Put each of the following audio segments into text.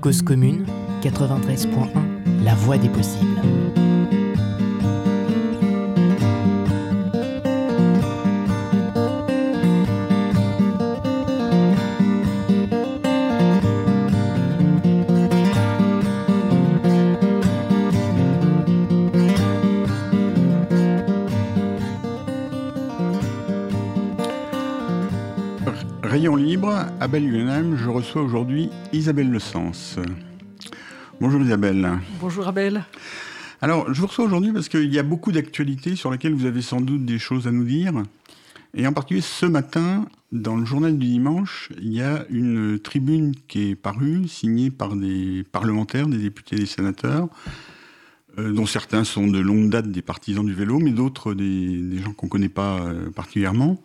Cause commune 93.1 La voie des possibles. À Belle je reçois aujourd'hui Isabelle Le Sens. Bonjour Isabelle. Bonjour Abel. Alors, je vous reçois aujourd'hui parce qu'il y a beaucoup d'actualités sur lesquelles vous avez sans doute des choses à nous dire. Et en particulier, ce matin, dans le journal du dimanche, il y a une tribune qui est parue, signée par des parlementaires, des députés des sénateurs, euh, dont certains sont de longue date des partisans du vélo, mais d'autres des, gens qu'on ne connaît pas euh, particulièrement.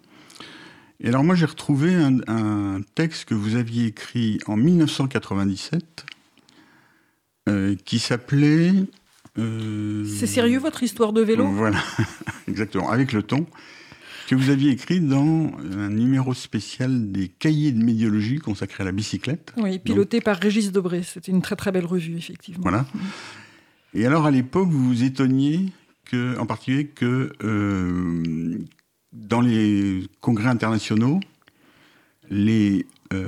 Et alors moi j'ai retrouvé un, texte que vous aviez écrit en 1997 euh, qui s'appelait... Euh, C'est sérieux votre histoire de vélo? Voilà, exactement, avec le ton, que vous aviez écrit dans un numéro spécial des cahiers de médiologie consacré à la bicyclette. Oui, piloté par Régis Debré. C'était une très très belle revue, effectivement. Voilà. Et alors à l'époque, vous vous étonniez que, en particulier que euh, dans les congrès internationaux, les, euh,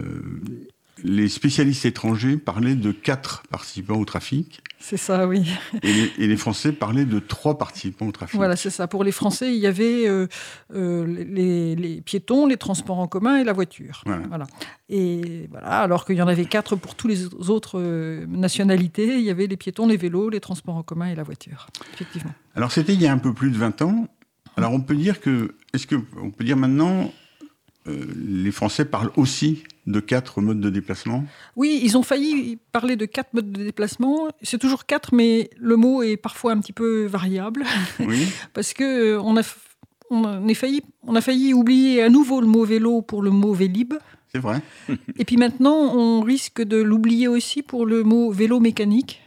les spécialistes étrangers parlaient de quatre participants au trafic. C'est ça, oui. Et les, Français parlaient de trois participants au trafic. Voilà, c'est ça. Pour les Français, il y avait euh, euh, les, piétons, les transports en commun et la voiture. Voilà. Et voilà, alors qu'il y en avait quatre pour toutes les autres nationalités, il y avait les piétons, les vélos, les transports en commun et la voiture. Effectivement. Alors c'était il y a un peu plus de 20 ans. Alors on peut dire que, est-ce qu'on peut dire maintenant, euh, les Français parlent aussi de quatre modes de déplacement? Oui, ils ont failli parler de quatre modes de déplacement. C'est toujours quatre, mais le mot est parfois un petit peu variable. Oui. Parce que euh, on a, on, failli, on a failli oublier à nouveau le mot vélo pour le mot vélib. C'est vrai. Et puis maintenant, on risque de l'oublier aussi pour le mot vélo mécanique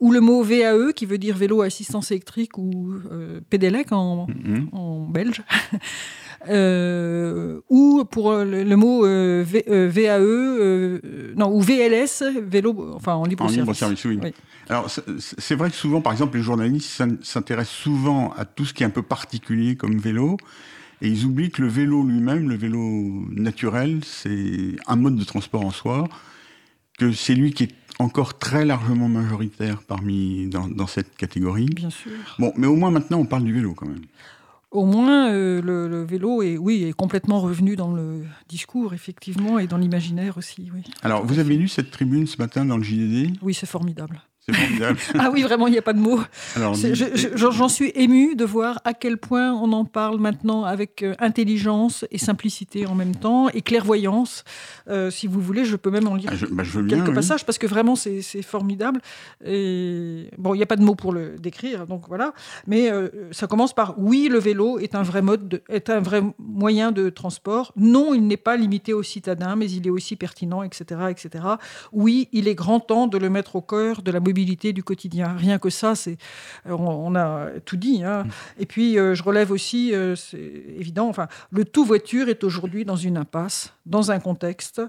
ou le mot VAE, qui veut dire vélo assistance électrique, ou euh, PDLEC en, mhm. en belge, euh, ou pour le, mot euh, VAE, non, ou VLS, vélo, enfin en libre service. oui. Alors c'est vrai que souvent, par exemple, les journalistes s'intéressent souvent à tout ce qui est un peu particulier comme vélo. Et ils oublient que le vélo lui-même, le vélo naturel, c'est un mode de transport en soi, que c'est lui qui est encore très largement majoritaire parmi dans, cette catégorie. Bien sûr. Bon, mais au moins maintenant on parle du vélo quand même. Au moins, euh, le, vélo est, oui, est complètement revenu dans le discours, effectivement, et dans l'imaginaire aussi. Oui. Alors, vous avez lu cette tribune ce matin dans le JDD Oui, c'est formidable. ah oui, vraiment, il n'y a pas de mots. J'en suis ému de voir à quel point on en parle maintenant avec euh, intelligence et simplicité en même temps, et clairvoyance. Euh, si vous voulez, je peux même en lire ah, bah, quelques passages, parce que vraiment, c'est formidable. Et bon, il n'y a pas de mots pour le décrire, donc voilà. Mais euh, ça commence par oui, le vélo est un vrai mode, est un vrai moyen de transport. Non, il n'est pas limité aux citadins, mais il est aussi pertinent, etc., etc. Oui, il est grand temps de le mettre au cœur de la mobilité du quotidien. Rien que ça, c'est on, a tout dit. Hein. Mm. Et puis euh, je relève aussi, euh, c'est évident, enfin le tout voiture est aujourd'hui dans une impasse, dans un contexte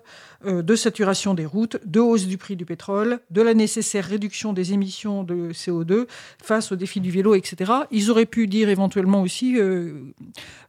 euh, de saturation des routes, de hausse du prix du pétrole, de la nécessaire réduction des émissions de CO2 face au défi du vélo, etc. Ils auraient pu dire éventuellement aussi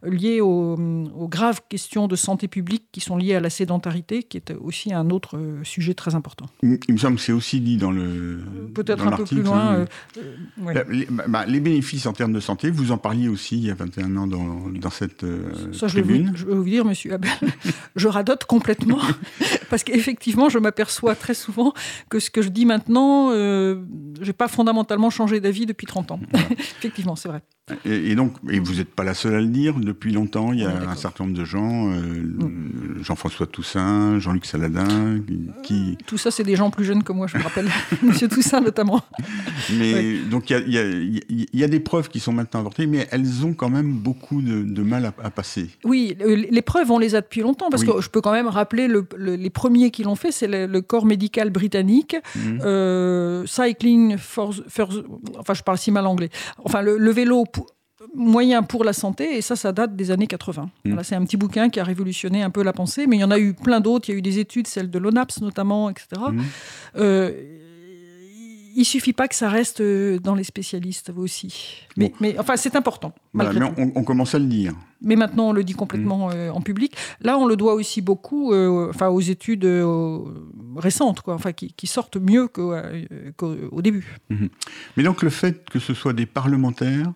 lié aux, aux, graves questions de santé publique qui sont liées à la sédentarité, qui est aussi un autre sujet très important. Il me semble que c'est aussi dit dans le peut-être un peu plus loin. Euh, euh, bah, bah, les, bénéfices en termes de santé, vous en parliez aussi il y a 21 ans dans, dans cette euh, Ça, je tribune. je vais vous dire, monsieur Abel, je radote complètement, parce qu'effectivement, je m'aperçois très souvent que ce que je dis maintenant, je n'ai pas fondamentalement changé d'avis depuis 30 ans. Effectivement, c'est vrai. Et, donc, et vous n'êtes pas la seule à le dire. Depuis longtemps, il y a un certain nombre de gens, euh, mm. Jean-François Toussaint, Jean-Luc Saladin, qui... Tout ça, c'est des gens plus jeunes que moi, je me rappelle. Monsieur Toussaint, notamment. Mais donc, il y, a, des preuves qui sont maintenant apportées, mais elles ont quand même beaucoup de, mal à, passer. Oui, les preuves, on les a depuis longtemps, parce que je peux quand même rappeler les premiers qui l'ont fait, c'est le, corps médical britannique, mm. euh, Cycling for, Enfin, je parle si mal anglais. Enfin, le vélo moyen pour la santé, et ça, ça date des années 80. Mmh. c'est un petit bouquin qui a révolutionné un peu la pensée, mais il y en a eu plein d'autres. Il y a eu des études, celles de l'ONAPS notamment, etc. Mmh. Euh, il suffit pas que ça reste euh, dans les spécialistes aussi. Mais, mais enfin, c'est important. mais on, commence à le dire. Mais maintenant, on le dit complètement mmh. euh, en public. Là, on le doit aussi beaucoup enfin, aux études récentes, quoi, enfin, qui, sortent mieux qu'au début. Mais donc, le fait que ce soit des parlementaires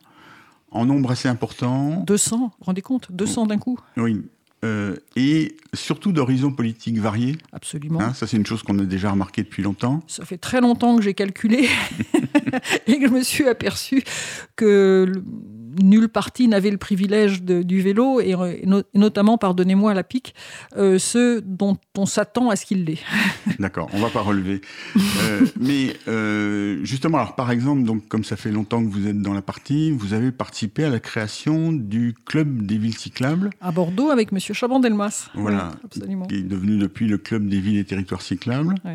en nombre assez important. 200, vous vous rendez compte? 200 d'un coup Oui. Euh, et surtout d'horizons politiques variés. Absolument. Hein, ça, c'est une chose qu'on a déjà remarqué depuis longtemps. Ça fait très longtemps que j'ai calculé et que je me suis aperçu que nul parti n'avait le privilège du vélo, et, notamment, pardonnez-moi la pique, euh, ceux dont on s'attend à ce qu'il l'ait. D'accord, on va pas relever. Euh, mais euh, justement, alors par exemple, donc comme ça fait longtemps que vous êtes dans la partie, vous avez participé à la création du club des villes cyclables. À Bordeaux avec Monsieur Chaban-Delmas. Voilà, absolument. qui est devenu depuis le club des villes et territoires cyclables. Oui.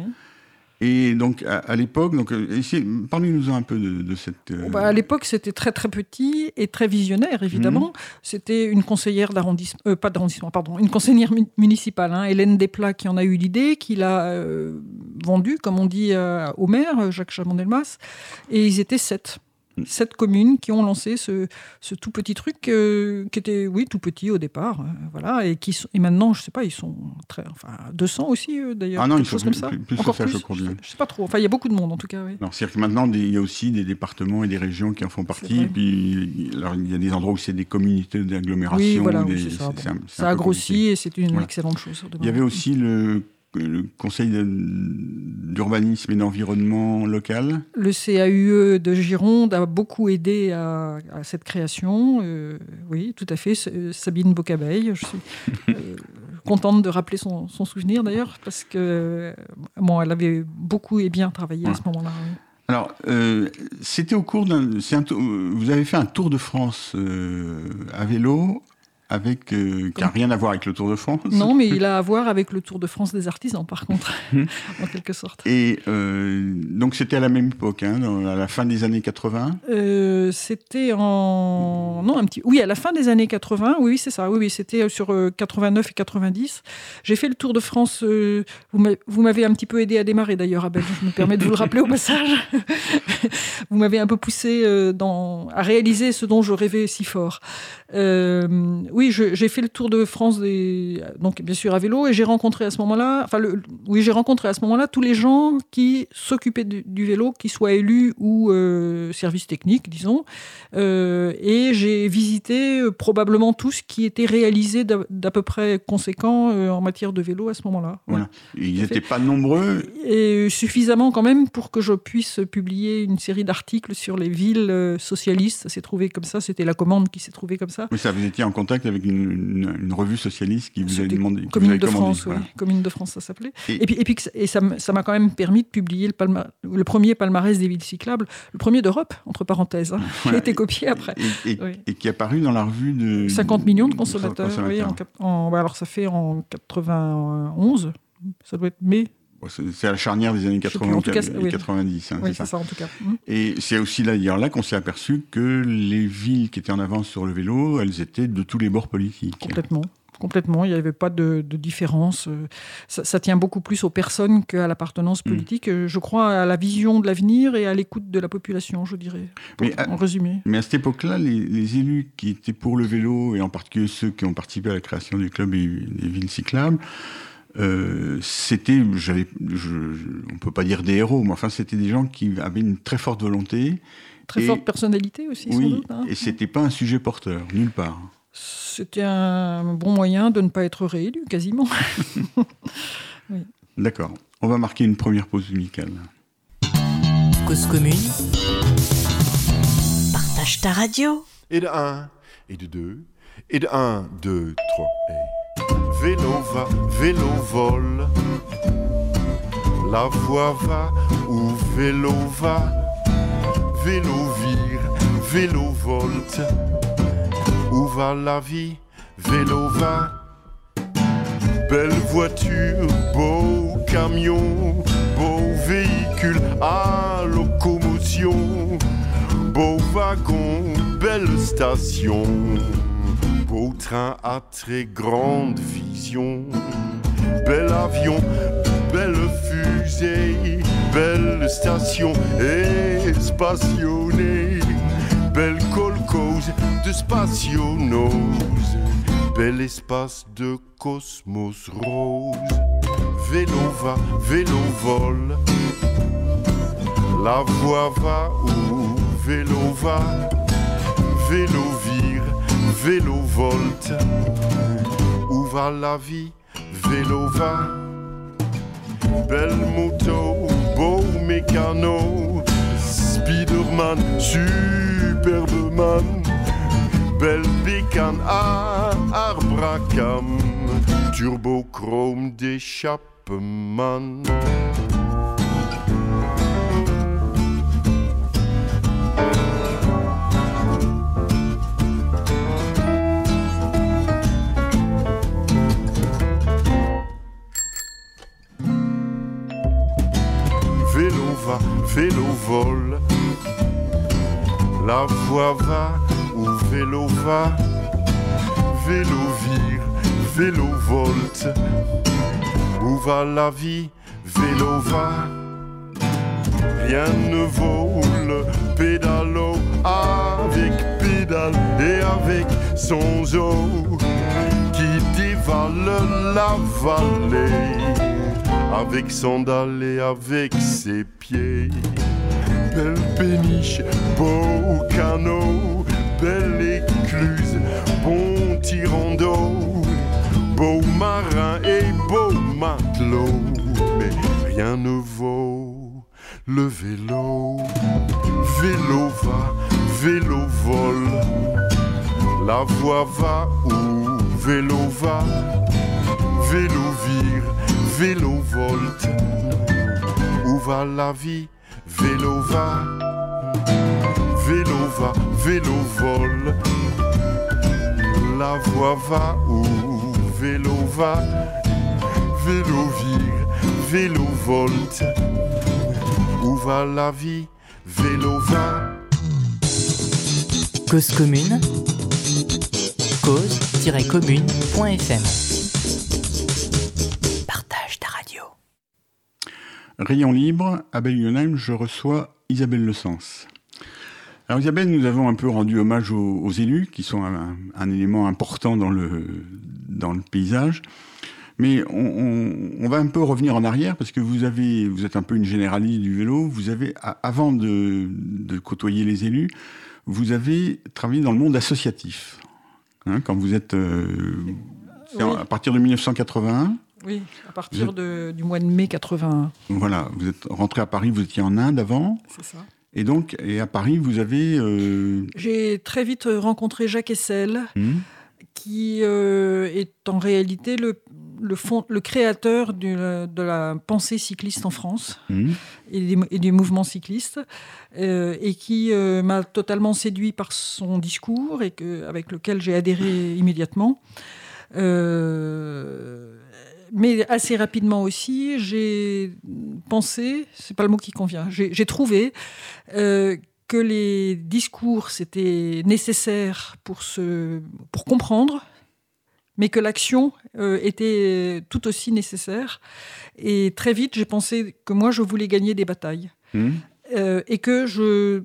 Et donc, à, l'époque, donc, euh, parlez-nous un peu de, cette. Euh, bah, à l'époque, c'était très très petit et très visionnaire, évidemment. Mhm. C'était une conseillère d'arrondissement, euh, pas d'arrondissement, pardon, une conseillère municipale, hein, Hélène Desplats, qui en a eu l'idée, qui l'a vendu, comme on dit au maire, Jacques Chamandelmas, et ils étaient sept sept communes qui ont lancé ce, tout petit truc euh, qui était, oui, tout petit au départ, euh, voilà, et qui et maintenant, je sais pas, ils sont très, enfin, 200 aussi euh, d'ailleurs. Ah non, ils sont plus, ça. plus, Encore plus, je crois Je, sais pas trop. Enfin, il y a beaucoup de monde en tout cas. Oui. c'est-à-dire que maintenant, il y a aussi des départements et des régions qui en font partie. Et puis, alors, il y a des endroits où c'est des communités d'agglomération. Oui, voilà, ça. ça a grossi et c'est une excellente chose. Il y avait aussi le le Conseil d'urbanisme et d'environnement local. Le CAUE de Gironde a beaucoup aidé à, cette création. Euh, oui, tout à fait. Sabine Bocabeille, je suis euh, contente de rappeler son, souvenir d'ailleurs, parce que bon, elle avait beaucoup et bien travaillé à ce moment-là. Alors, euh, c'était au cours d'un. Vous avez fait un tour de France à vélo avec, euh, qui n'a rien à voir avec le Tour de France. Non, mais il a à voir avec le Tour de France des artisans, par contre, en quelque sorte. Et euh, donc c'était à la même époque, hein, à la fin des années 80 euh, C'était en... Non, un petit... Oui, à la fin des années 80, oui, c'est ça. Oui, oui c'était sur 89 et 90. J'ai fait le Tour de France. vous m'avez un petit peu aidé à démarrer, d'ailleurs, Abel. Je me permets de vous le rappeler au passage. vous m'avez un peu poussé dans... à réaliser ce dont je rêvais si fort. oui, oui, j'ai fait le tour de France, des, donc bien sûr à vélo, et j'ai rencontré à ce moment-là, enfin, le, oui, j'ai rencontré à ce moment-là tous les gens qui s'occupaient du, vélo, qui soient élus ou euh, services techniques, disons, euh, et j'ai visité euh, probablement tout ce qui était réalisé d'à peu près conséquent en matière de vélo à ce moment-là. Voilà. Ils n'étaient pas nombreux. Et suffisamment quand même pour que je puisse publier une série d'articles sur les villes socialistes. Ça s'est trouvé comme ça, c'était la commande qui s'est trouvée comme ça. Oui, ça vous étiez en contact avec une, revue socialiste qui vous a demandé. Commune de France, oui. Commune de France, ça s'appelait. Et, puis, et, puis, et ça m'a quand même permis de publier le, le, premier palmarès des villes cyclables, le premier d'Europe, entre parenthèses, hein, qui a été copié après. Et, qui est apparu dans la revue de. 50 millions de consommateurs, oui. En, alors ça fait en 91, ça doit être mai c'est à la charnière des années 80 et 90. Hein, oui, c'est ça. en tout cas. Mmh. Et c'est aussi là, là qu'on s'est aperçu que les villes qui étaient en avance sur le vélo, elles étaient de tous les bords politiques. Complètement. Complètement, il n'y avait pas de, différence. Euh, ça, tient beaucoup plus aux personnes qu'à l'appartenance mmh. politique. Euh, Je crois à la vision de l'avenir et à l'écoute de la population, je dirais, mais en résumé. Mais à cette époque-là, les, élus qui étaient pour le vélo, et en particulier ceux qui ont participé à la création du club des villes cyclables, euh, c'était, j'avais, on peut pas dire des héros, mais enfin c'était des gens qui avaient une très forte volonté. Très forte personnalité aussi, oui, sans doute. Hein. Et c'était pas un sujet porteur, nulle part. C'était un bon moyen de ne pas être réélu, quasiment. D'accord. On va marquer une première pause musicale. Cause commune. Partage ta radio. Et de 1, et de 2, et de 1, 2, 3, et... Vélo va, vélo vole. La voix va où vélo va. Vélo vire, vélo volte. Où va la vie? Vélo va. Belle voiture, beau camion, beau véhicule à locomotion. Beau wagon, belle station, beau train à très grande vision, bel avion, belle fusée, belle station espationnée, belle colcose de spationose, bel espace de cosmos rose. Vélo va, vélo vole, la voix va où vélo va, vélo vélo volte, où va la vie, vélo va. Belle moto, beau mécano, Spiderman, Superman, belle bécane à arbracam, turbochrome d'échappement. Vélo vole, la voix va où vélo va, vélo vire, vélo volte, où va la vie, vélo va. Rien ne vaut le pédalo avec pédale et avec son zoo. Qui dévale la vallée avec sandales et avec ses pieds. Belle péniche, beau canot, belle écluse, bon tirant d'eau, beau marin et beau matelot, mais rien ne vaut le vélo. Vélo va, vélo vole, la voix va où vélo va, vélo vire, vélo volte. Où va la vie? Vélo va, vélo va, vélo vole. La voix va où? Vélo va, vélo vire, vélo volte. Où va la vie? Vélo va. Cause commune, cause-commune.fm. Rayon libre, à Belle je reçois Isabelle Le Sens. Alors Isabelle, nous avons un peu rendu hommage aux, aux élus, qui sont un, un, élément important dans le, dans le paysage. Mais on, on, on, va un peu revenir en arrière, parce que vous, avez, vous êtes un peu une généraliste du vélo. Vous avez, avant de, de côtoyer les élus, vous avez travaillé dans le monde associatif. Hein, quand vous êtes... Euh, Oui. à partir de 1981 Oui, à partir de, du mois de mai 81. Voilà, vous êtes rentré à Paris, vous étiez en Inde avant. C'est ça. Et donc, et à Paris, vous avez. Euh... J'ai très vite rencontré Jacques Essel, Mmh. qui euh, est en réalité le, le, fond, le créateur du, de la pensée cycliste en France Mmh. et, des, et, des, mouvements cyclistes, euh, et qui m'a totalement séduit par son discours et que, avec lequel j'ai adhéré immédiatement. Euh, mais assez rapidement aussi, j'ai pensé, c'est pas le mot qui convient, j'ai trouvé euh, que les discours c'était nécessaire pour se, pour comprendre, mais que l'action euh, était tout aussi nécessaire. Et très vite, j'ai pensé que moi, je voulais gagner des batailles Mmh. euh, et que je,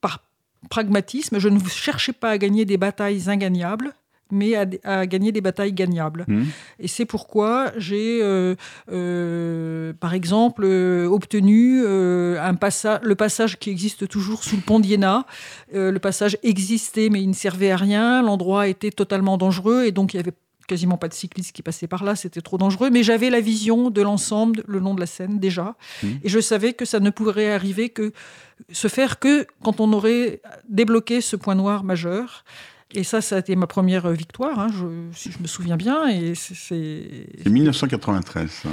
par pragmatisme, je ne cherchais pas à gagner des batailles ingagnables mais à, à, gagner des batailles gagnables. Mmh. Et c'est pourquoi j'ai, euh, euh, par exemple, euh, obtenu un passage, le passage qui existe toujours sous le pont d'Iéna. le passage existait, mais il ne servait à rien. L'endroit était totalement dangereux, et donc il y avait quasiment pas de cyclistes qui passaient par là, c'était trop dangereux, mais j'avais la vision de l'ensemble le long de la Seine déjà, mmh. et je savais que ça ne pourrait arriver que se faire que quand on aurait débloqué ce point noir majeur. Et ça, ça a été ma première victoire, hein, je, si je me souviens bien. Et c'est. C'est 1993. Ça.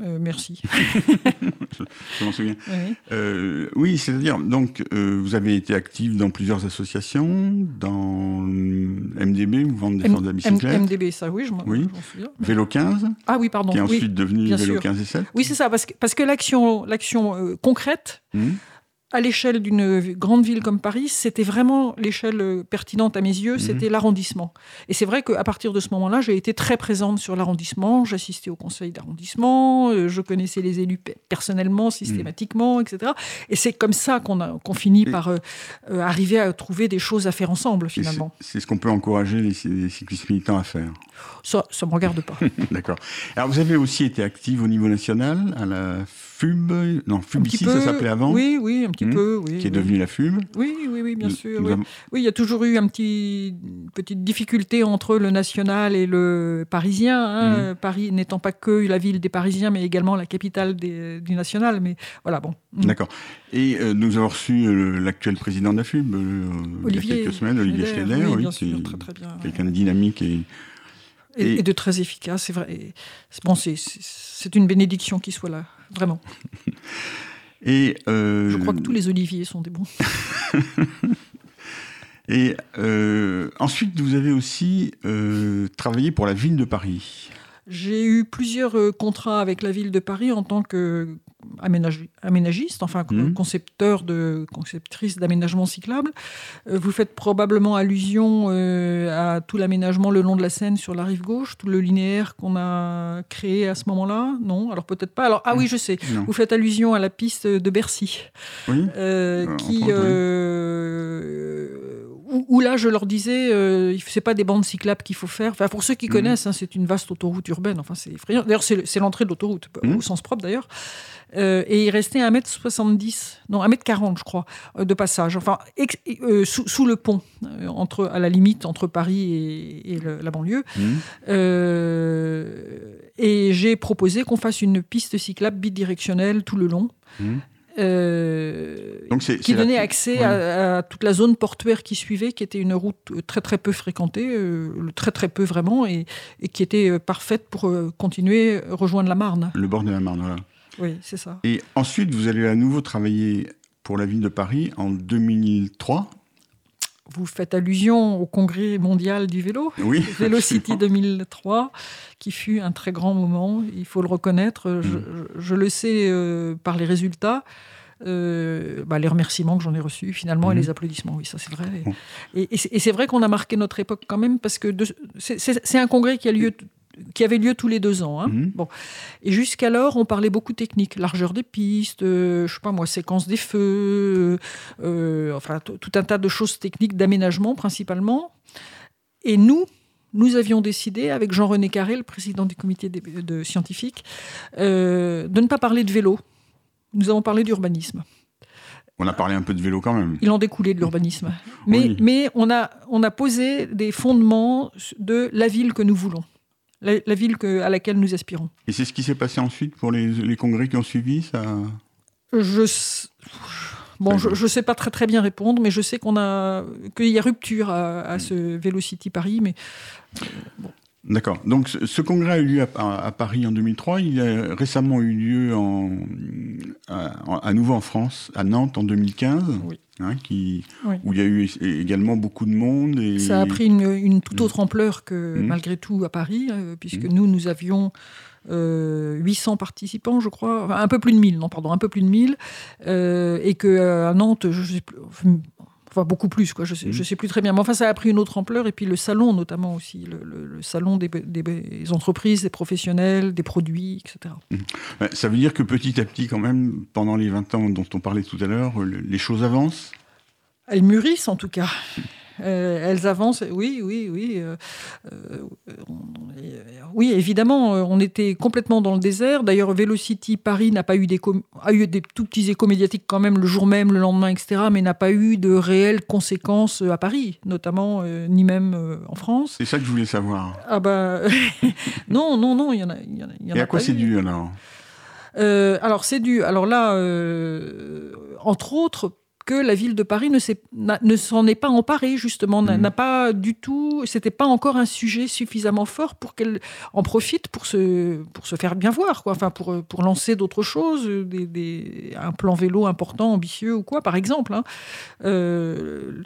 Euh, merci. je, je m'en souviens. Oui, euh, oui c'est-à-dire, donc, euh, vous avez été active dans plusieurs associations, dans MDB, Mouvement de défense de la bicyclette. MDB, ça, oui, je m'en oui. souviens. Vélo 15. Ah oui, pardon. Qui est ensuite oui, devenu Vélo sûr. 15 et 7. Oui, c'est ça, parce que, parce que l'action concrète. Mmh à l'échelle d'une grande ville comme Paris, c'était vraiment l'échelle euh, pertinente à mes yeux, mhm. c'était l'arrondissement. Et c'est vrai qu'à partir de ce moment-là, j'ai été très présente sur l'arrondissement, j'assistais au conseil d'arrondissement, euh, je connaissais les élus personnellement, systématiquement, etc. Et c'est comme ça qu'on finit par euh, arriver à trouver des choses à faire ensemble, finalement. C'est ce qu'on peut encourager les, cyclistes militants à faire Ça, ça ne me regarde pas. D'accord. Alors, vous avez aussi été active au niveau national, à la FUB, non, FUB ici, ça s'appelait avant Oui, oui, un petit Hmm. oui. Qui est devenu la FUB Oui, oui, oui, bien sûr. Oui. il y a toujours eu un petit, une petite difficulté entre le national et le parisien. Hein. Hmm. Paris n'étant pas que la ville des Parisiens, mais également la capitale du national. Mais voilà, bon. Hmm. D'accord. Et euh, nous avons reçu euh, l'actuel président de la FUB euh, il y a quelques semaines, Olivier Schneider, oui, qui quelqu'un de dynamique et, et, de très efficace, c'est vrai. Bon, c'est une bénédiction qu'il soit là, vraiment. Et, euh, Je crois que tous les oliviers sont des bons. Et euh, ensuite, vous avez aussi euh, travaillé pour la ville de Paris. J'ai eu plusieurs contrats avec la ville de Paris en tant que aménagiste, enfin mmh. concepteur de conceptrice d'aménagement cyclable. Euh, vous faites probablement allusion euh, à tout l'aménagement le long de la Seine sur la rive gauche, tout le linéaire qu'on a créé à ce moment-là. Non, alors peut-être pas. Alors ah oui, je sais. Vous faites allusion à la piste de Bercy, oui. qui où, là, je leur disais, euh, c'est pas des bandes cyclables qu'il faut faire. Enfin, pour ceux qui mhm. connaissent, hein, c'est une vaste autoroute urbaine. Enfin, c'est effrayant. D'ailleurs, c'est l'entrée de l'autoroute, au sens propre d'ailleurs. Euh, et il restait 1m70, non, 1m40, je crois, euh, de passage. Enfin, euh, sous, le pont, entre, à la limite entre Paris et, la banlieue. Mhm. et j'ai proposé qu'on fasse une piste cyclable bidirectionnelle tout le long. Euh, qui donnait accès à, toute la zone portuaire qui suivait, qui était une route très très peu fréquentée, euh, très très peu vraiment, et, qui était euh, parfaite pour continuer rejoindre la Marne. Le bord de la Marne, voilà. Oui, c'est ça. Et ensuite, vous allez à nouveau travailler pour la ville de Paris en 2003 vous faites allusion au congrès mondial du vélo, oui, Velocity 2003, qui fut un très grand moment, il faut le reconnaître. Je, mm. le sais euh, par les résultats. Euh, bah, les remerciements que j'en ai reçus finalement et mm. les applaudissements, oui, ça c'est vrai. Et, et c'est vrai qu'on a marqué notre époque quand même parce que c'est un congrès qui a lieu qui avait lieu tous les deux ans. Hein. Mhm. Bon. Et jusqu'alors, on parlait beaucoup technique, largeur des pistes, euh, je sais pas moi, séquence des feux, euh, enfin tout un tas de choses techniques d'aménagement principalement. Et nous, nous avions décidé, avec Jean-René Carré, le président du comité de, scientifiques, euh, de ne pas parler de vélo. Nous avons parlé d'urbanisme. On a parlé un peu de vélo quand même. Il en découlait de l'urbanisme. Mais, mais on, a, on a posé des fondements de la ville que nous voulons la, ville à laquelle nous aspirons. Et c'est ce qui s'est passé ensuite pour les, congrès qui ont suivi ça... Je Bon, je ne sais pas très très bien répondre, mais je sais qu'on a qu'il y a rupture à, ce Velocity Paris, mais euh, bon. D'accord. Donc ce congrès a eu lieu à, Paris en 2003. Il a récemment eu lieu en, à, nouveau en France, à Nantes en 2015, hein, qui, où il y a eu également beaucoup de monde. Et... Ça a pris une, toute autre ampleur que mmh. malgré tout à Paris, euh, puisque mmh. nous, nous avions... 800 euh, participants, je crois, un peu plus de 1000, non, pardon, un peu plus de 1000, euh, et qu'à Nantes, je sais plus, Enfin, beaucoup plus, quoi. Je sais, je mmh. sais plus très bien. Mais enfin, ça a pris une autre ampleur. Et puis le salon, notamment aussi, le, salon des, entreprises, des professionnels, des produits, etc. Mmh. Ça veut dire que petit à petit, quand même, pendant les 20 ans dont on parlait tout à l'heure, les choses avancent? Elles mûrissent, en tout cas. Euh, elles avancent, oui, oui, oui. Euh, euh, oui, évidemment, on était complètement dans le désert. D'ailleurs, Velocity Paris n'a pas eu des, a eu des tout petits échos médiatiques quand même le jour même, le lendemain, etc., mais n'a pas eu de réelles conséquences à Paris, notamment, ni même en France. C'est ça que je voulais savoir. Ah bah non, non, non, il y en a. Y en a Et à quoi c'est dû alors? Alors c'est dû. Alors là, entre autres, que la ville de Paris ne, s'en est pas emparée, justement, n'a mhm. pas du tout, c'était pas encore un sujet suffisamment fort pour qu'elle en profite pour se, pour se faire bien voir, quoi. Enfin, pour, pour lancer d'autres choses, des, un plan vélo important, ambitieux ou quoi, par exemple. Hein. Euh,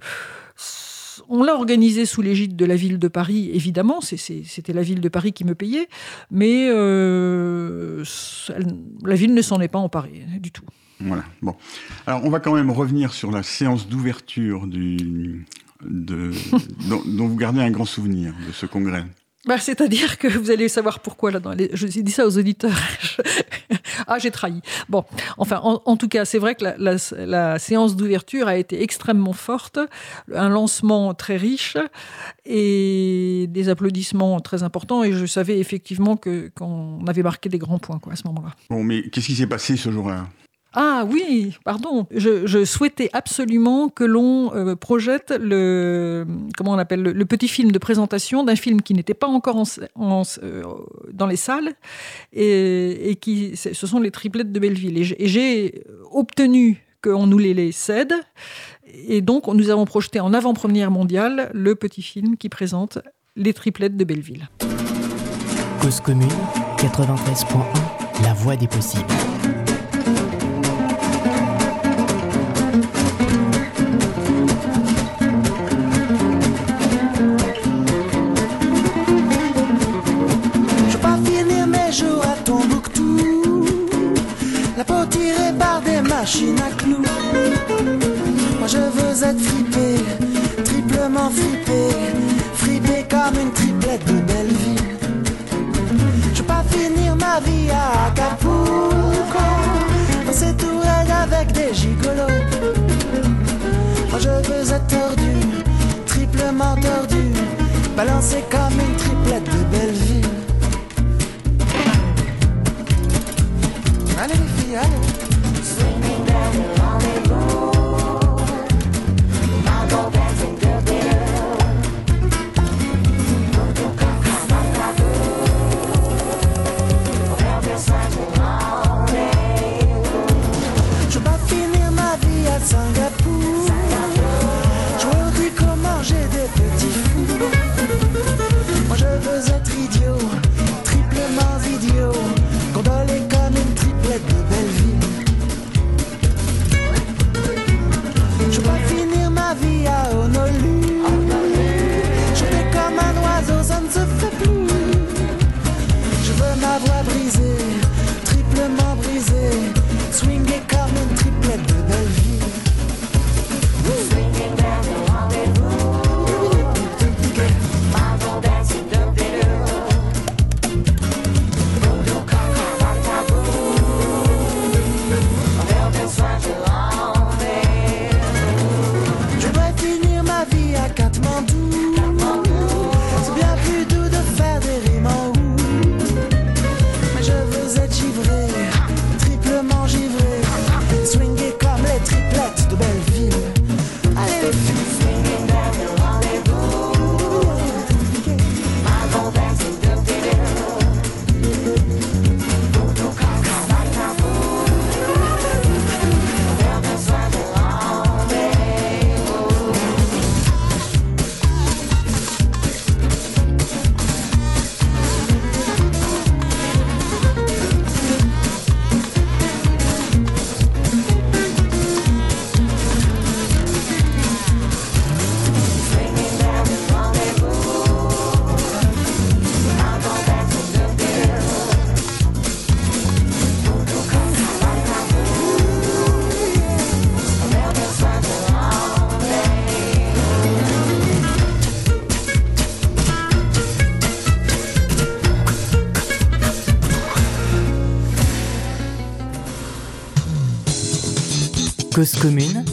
on l'a organisé sous l'égide de la ville de Paris, évidemment, c'était la ville de Paris qui me payait, mais euh, la ville ne s'en est pas emparée du tout. Voilà. Bon. Alors, on va quand même revenir sur la séance d'ouverture du, de, dont, dont, vous gardez un grand souvenir de ce congrès. Bah, C'est-à-dire que vous allez savoir pourquoi là. Dans les... Je dis ça aux auditeurs. ah, j'ai trahi. Bon, enfin, en, en tout cas, c'est vrai que la, la, la séance d'ouverture a été extrêmement forte, un lancement très riche et des applaudissements très importants. Et je savais effectivement que qu'on avait marqué des grands points quoi, à ce moment-là. Bon, mais qu'est-ce qui s'est passé ce jour-là? Ah oui, pardon. Je, souhaitais absolument que l'on euh, projette le comment on appelle le, petit film de présentation d'un film qui n'était pas encore en, en, euh, dans les salles et, et, qui ce sont les triplettes de Belleville. Et j'ai obtenu qu'on nous les, les cède. Et donc, nous avons projeté en avant-première mondiale le petit film qui présente les triplettes de Belleville. Cause commune 93.1 La voix des possibles. Machine à clous. Moi je veux être fripé, triplement fripé, fripé comme une triplette de Belleville. Je veux pas finir ma vie à Acapulco, danser tout raide avec des gigolos. Moi je veux être tordu, triplement tordu, balancé comme une triplette de Belleville. Allez Cause commune,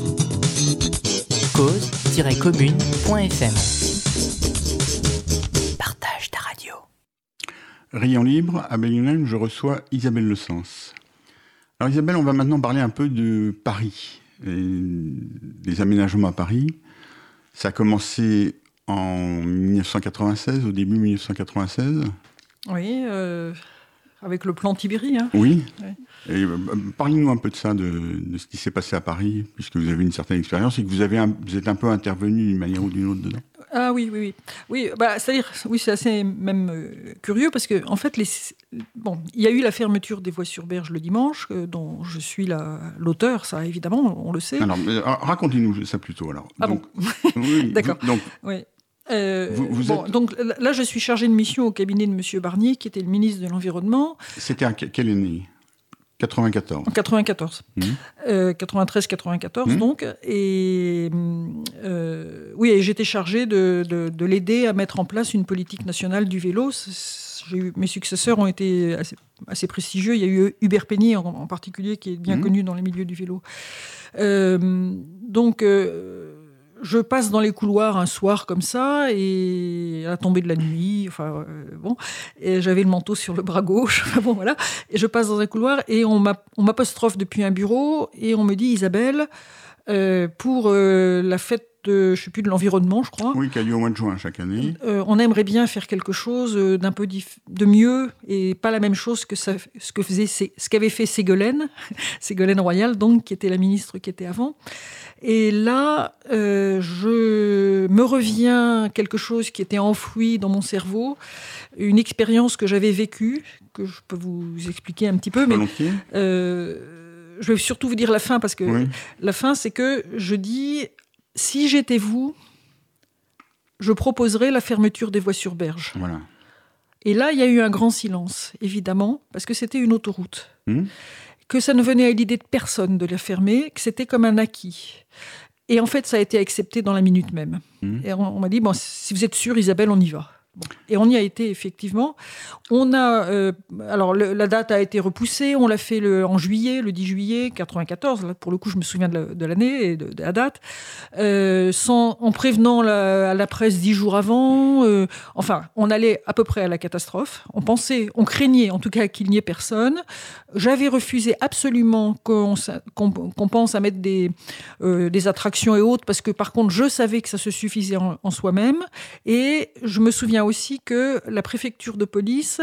cause-commune.fm. Partage ta radio. Riant libre, à Bellunel, je reçois Isabelle Le Sens. Alors Isabelle, on va maintenant parler un peu de Paris, et des aménagements à Paris. Ça a commencé en 1996, au début 1996. Oui, euh, avec le plan Tibéri. Hein. Oui. Ouais. Et euh, parlez-nous un peu de ça, de, de ce qui s'est passé à Paris, puisque vous avez une certaine expérience et que vous, avez un, vous êtes un peu intervenu d'une manière ou d'une autre dedans. Ah oui, oui, oui. Oui, bah, c'est-à-dire, oui, c'est assez même euh, curieux parce que, en fait, les, bon, il y a eu la fermeture des voies sur berge le dimanche, euh, dont je suis l'auteur, ça évidemment, on le sait. Alors, racontez-nous ça plutôt alors. Ah donc, bon oui, D'accord. Donc, oui. Euh, vous, vous bon, êtes... Donc là, je suis chargé de mission au cabinet de M. Barnier, qui était le ministre de l'Environnement. C'était quelle année? 94. En 94. 93-94 donc. Et euh, oui, j'étais chargée de, de, l'aider à mettre en place une politique nationale du vélo. Eu, mes successeurs ont été assez, prestigieux. Il y a eu Hubert Peigny en, particulier, qui est bien mmh. connu dans les milieux du vélo. Euh, donc, euh, je passe dans les couloirs un soir comme ça, et à la tombée de la nuit, enfin euh, bon, et j'avais le manteau sur le bras gauche, enfin bon voilà, et je passe dans un couloir et on m'apostrophe depuis un bureau et on me dit Isabelle, euh, pour euh, la fête de, je sais plus, de l'environnement, je crois. Oui, qui a lieu au mois de juin chaque année. on aimerait bien faire quelque chose d'un peu de mieux et pas la même chose que ça, ce que faisait, ce qu'avait fait Ségolène, Ségolène Royal, donc qui était la ministre qui était avant. Et là, euh, je me revient quelque chose qui était enfoui dans mon cerveau, une expérience que j'avais vécue, que je peux vous expliquer un petit peu. Mais euh, je vais surtout vous dire la fin, parce que la fin, c'est que je dis, si j'étais vous, je proposerais la fermeture des voies sur berge. Voilà. Et là, il y a eu un grand silence, évidemment, parce que c'était une autoroute. Hmm que ça ne venait à l'idée de personne de la fermer, que c'était comme un acquis. Et en fait, ça a été accepté dans la minute même. Mmh. Et on, m'a dit, bon, si vous êtes sûr, Isabelle, on y va. Et on y a été effectivement. On a, euh, alors la date a été repoussée. On l'a fait en juillet, le 10 juillet 94. Là, pour le coup, je me souviens de l'année et de, la date. Euh, sans, en prévenant la, à la presse dix jours avant. Euh, enfin, on allait à peu près à la catastrophe. On pensait, on craignait en tout cas qu'il n'y ait personne. J'avais refusé absolument qu'on pense à mettre des, des attractions et autres parce que par contre, je savais que ça se suffisait en, en soi-même. Et je me souviens aussi que la préfecture de police,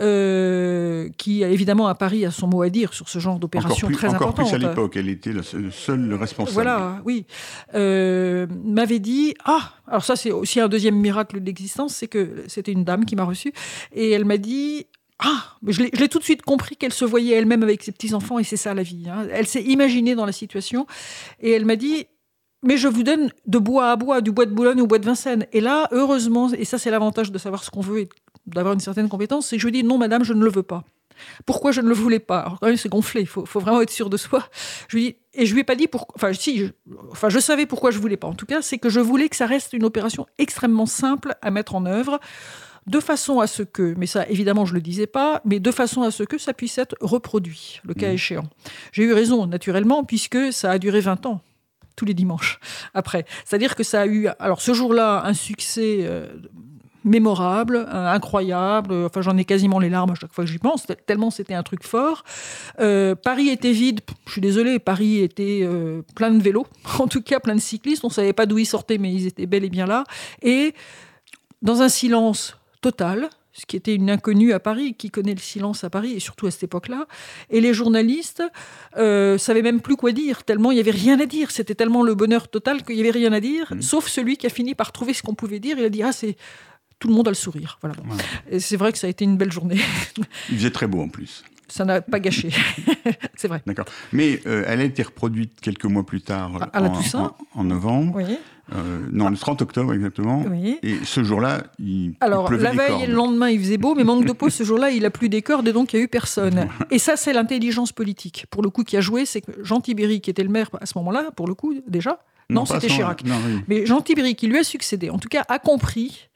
euh, qui évidemment à Paris a son mot à dire sur ce genre d'opération très encore importante. Encore plus à l'époque, elle était le seul responsable. Voilà, oui. Euh, m'avait dit Ah, alors ça c'est aussi un deuxième miracle d'existence, c'est que c'était une dame qui m'a reçu, et elle m'a dit ah, je l'ai tout de suite compris qu'elle se voyait elle-même avec ses petits-enfants et c'est ça la vie. Hein. Elle s'est imaginée dans la situation et elle m'a dit mais je vous donne de bois à bois, du bois de Boulogne au bois de Vincennes. Et là, heureusement, et ça c'est l'avantage de savoir ce qu'on veut et d'avoir une certaine compétence, c'est que je lui dis non madame, je ne le veux pas. Pourquoi je ne le voulais pas? Alors quand même c'est gonflé, il faut, vraiment être sûr de soi. Je lui dis, et je lui ai pas dit pourquoi, enfin si, je, enfin je savais pourquoi je voulais pas. En tout cas, c'est que je voulais que ça reste une opération extrêmement simple à mettre en œuvre de façon à ce que, mais ça évidemment je ne le disais pas, mais de façon à ce que ça puisse être reproduit, le cas mmh. échéant. J'ai eu raison naturellement, puisque ça a duré 20 ans tous les dimanches après. C'est-à-dire que ça a eu, alors ce jour-là, un succès euh, mémorable, euh, incroyable. Enfin, j'en ai quasiment les larmes à chaque fois que j'y pense, tellement c'était un truc fort. Euh, Paris était vide, je suis désolée, Paris était plein de vélos, en tout cas plein de cyclistes. On ne savait pas d'où ils sortaient, mais ils étaient bel et bien là. Et dans un silence total, ce qui était une inconnue à Paris, qui connaît le silence à Paris, et surtout à cette époque-là. Et les journalistes euh, savaient même plus quoi dire, tellement il n'y avait rien à dire. C'était tellement le bonheur total qu'il n'y avait rien à dire, mmh. sauf celui qui a fini par trouver ce qu'on pouvait dire. Il a dit Ah, c'est. Tout le monde a le sourire. Voilà. C'est vrai que ça a été une belle journée. Il faisait très beau en plus ça n'a pas gâché. c'est vrai. D'accord. Mais euh, elle a été reproduite quelques mois plus tard, à, la en, en, novembre. Oui. Euh, non, le 30 octobre exactement. Oui. Et ce jour-là, il Alors, la veille et le lendemain, il faisait beau, mais manque de peau, ce jour-là, il a plu des cordes et donc il n'y a eu personne. et ça, c'est l'intelligence politique. Pour le coup, qui a joué, c'est que Jean Tibéry, qui était le maire à ce moment-là, pour le coup, déjà. Non, c'était Chirac. Mais Jean Tibéry, qui lui a succédé, en tout cas, a compris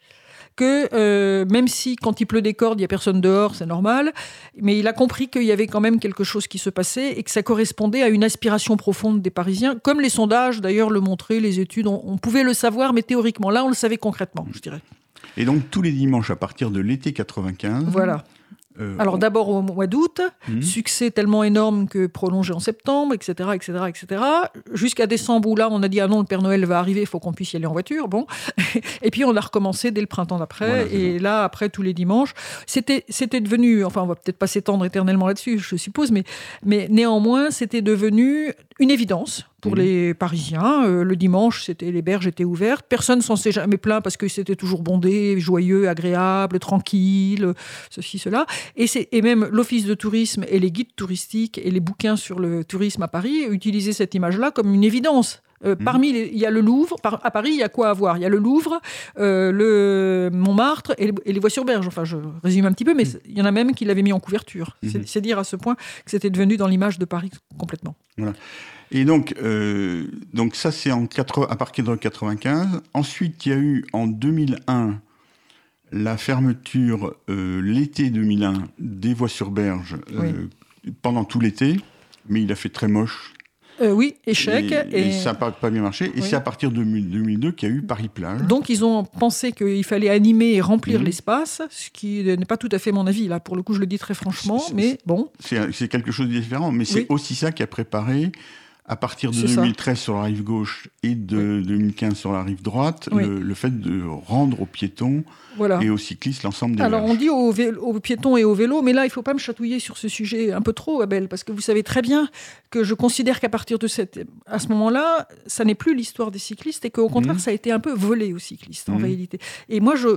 que euh, même si quand il pleut des cordes, il n'y a personne dehors, c'est normal, mais il a compris qu'il y avait quand même quelque chose qui se passait et que ça correspondait à une aspiration profonde des Parisiens, comme les sondages d'ailleurs le montraient, les études, on, pouvait le savoir, mais théoriquement, là on le savait concrètement, je dirais. Et donc tous les dimanches à partir de l'été 95, voilà. Euh, Alors d'abord au mois d'août, hmm. succès tellement énorme que prolongé en septembre, etc., etc., etc. Jusqu'à décembre où là on a dit ah non le Père Noël va arriver, il faut qu'on puisse y aller en voiture. Bon, et puis on a recommencé dès le printemps d'après. et là après tous les dimanches, c'était c'était devenu, enfin on va peut-être pas s'étendre éternellement là-dessus, je suppose, mais mais néanmoins c'était devenu une évidence pour mmh. les Parisiens. Euh, le dimanche, c'était les berges étaient ouvertes. Personne s'en s'est jamais plaint parce que c'était toujours bondé, joyeux, agréable, tranquille, ceci, cela. Et, et même l'Office de tourisme et les guides touristiques et les bouquins sur le tourisme à Paris utilisaient cette image-là comme une évidence. Euh, mhm. Parmi il y a le Louvre. à Paris, il y a quoi à voir? Il y a le Louvre, euh, le Montmartre et, les voies sur berge. Enfin, je résume un petit peu, mais mhm. il y en a même qui l'avaient mis en couverture. Mhm. C'est dire à ce point que c'était devenu dans l'image de Paris complètement. Voilà. Et donc, euh, donc ça, c'est en à partir de 95. Ensuite, il y a eu en 2001 la fermeture l'été 2001 des voies sur berge pendant tout l'été, mais il a fait très moche euh, oui, échec. Et, ça n'a pas, bien marché. Et c'est à partir de 2002 qu'il y a eu Paris-Plage. Donc ils ont pensé qu'il fallait animer et remplir mhm. l'espace, ce qui n'est pas tout à fait mon avis. Là, pour le coup, je le dis très franchement, mais bon. C'est quelque chose de différent, mais c'est aussi ça qui a préparé à partir de 2013 sur la rive gauche et de 2015 sur la rive droite, le, fait de rendre aux piétons et aux cyclistes l'ensemble des Alors on dit aux, piétons et aux vélos, mais là il ne faut pas me chatouiller sur ce sujet un peu trop, Abel, parce que vous savez très bien que je considère qu'à partir de cette, à ce moment-là, ça n'est plus l'histoire des cyclistes et qu'au contraire, mmh. ça a été un peu volé aux cyclistes en mmh. réalité. Et moi, je,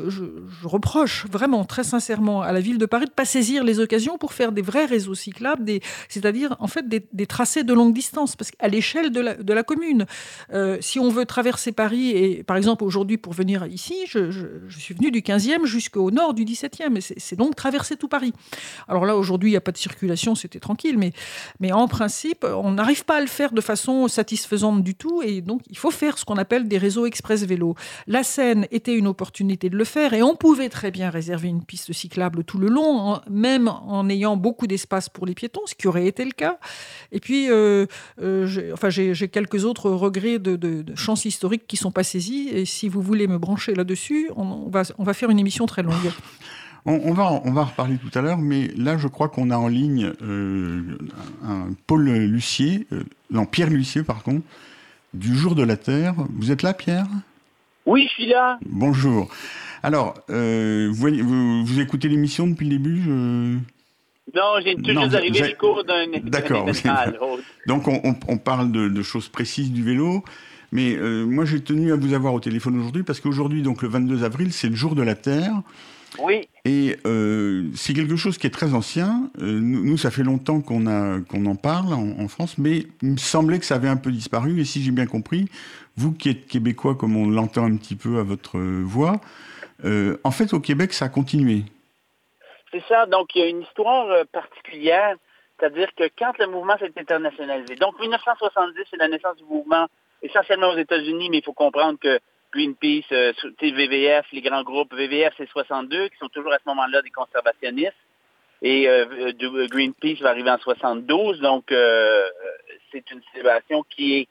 reproche vraiment très sincèrement à la ville de Paris de pas saisir les occasions pour faire des vrais réseaux cyclables, c'est-à-dire en fait des, tracés de longue distance, parce qu'à l'échelle de la, commune, euh, si on veut traverser Paris et par exemple aujourd'hui pour venir ici, je, suis venu du 15e jusqu'au nord du 17e. C'est donc traverser tout Paris. Alors là, aujourd'hui, il n'y a pas de circulation, c'était tranquille, mais, mais en principe, on n'arrive pas à le faire de façon satisfaisante du tout, et donc il faut faire ce qu'on appelle des réseaux express vélo. La Seine était une opportunité de le faire, et on pouvait très bien réserver une piste cyclable tout le long, même en ayant beaucoup d'espace pour les piétons, ce qui aurait été le cas. Et puis, euh, euh, enfin, j'ai quelques autres regrets de, de, chances historiques qui ne sont pas saisis, et si vous voulez me brancher là-dessus, on, va, on va faire une émission très longue. On, va, on va reparler tout à l'heure, mais là, je crois qu'on a en ligne euh, un Paul Lucier, euh, non, Pierre Lucier, pardon, du Jour de la Terre. Vous êtes là, Pierre? Oui, je suis là. Bonjour. Alors, euh, vous, vous, écoutez l'émission depuis le début Non, j'ai toujours arrivé le cours d'un D'accord. Donc, on, parle de, de, choses précises du vélo. Mais euh, moi, j'ai tenu à vous avoir au téléphone aujourd'hui parce qu'aujourd'hui, donc le 22 avril, c'est le jour de la Terre. Oui. Et euh, c'est quelque chose qui est très ancien. Euh, nous, ça fait longtemps qu'on en parle en, France, mais il me semblait que ça avait un peu disparu. Et si j'ai bien compris, vous qui êtes québécois, comme on l'entend un petit peu à votre voix, en fait, au Québec, ça a continué. C'est ça. Donc, il y a une histoire particulière. C'est-à-dire que quand le mouvement s'est internationalisé, donc 1970, c'est la naissance du mouvement essentiellement aux États-Unis, mais il faut comprendre que Greenpeace, euh, VVF, les grands groupes, VVF, c'est 62, qui sont toujours à ce moment-là des conservationnistes. Et euh, euh, Greenpeace va arriver en 72, donc c'est une célébration qui est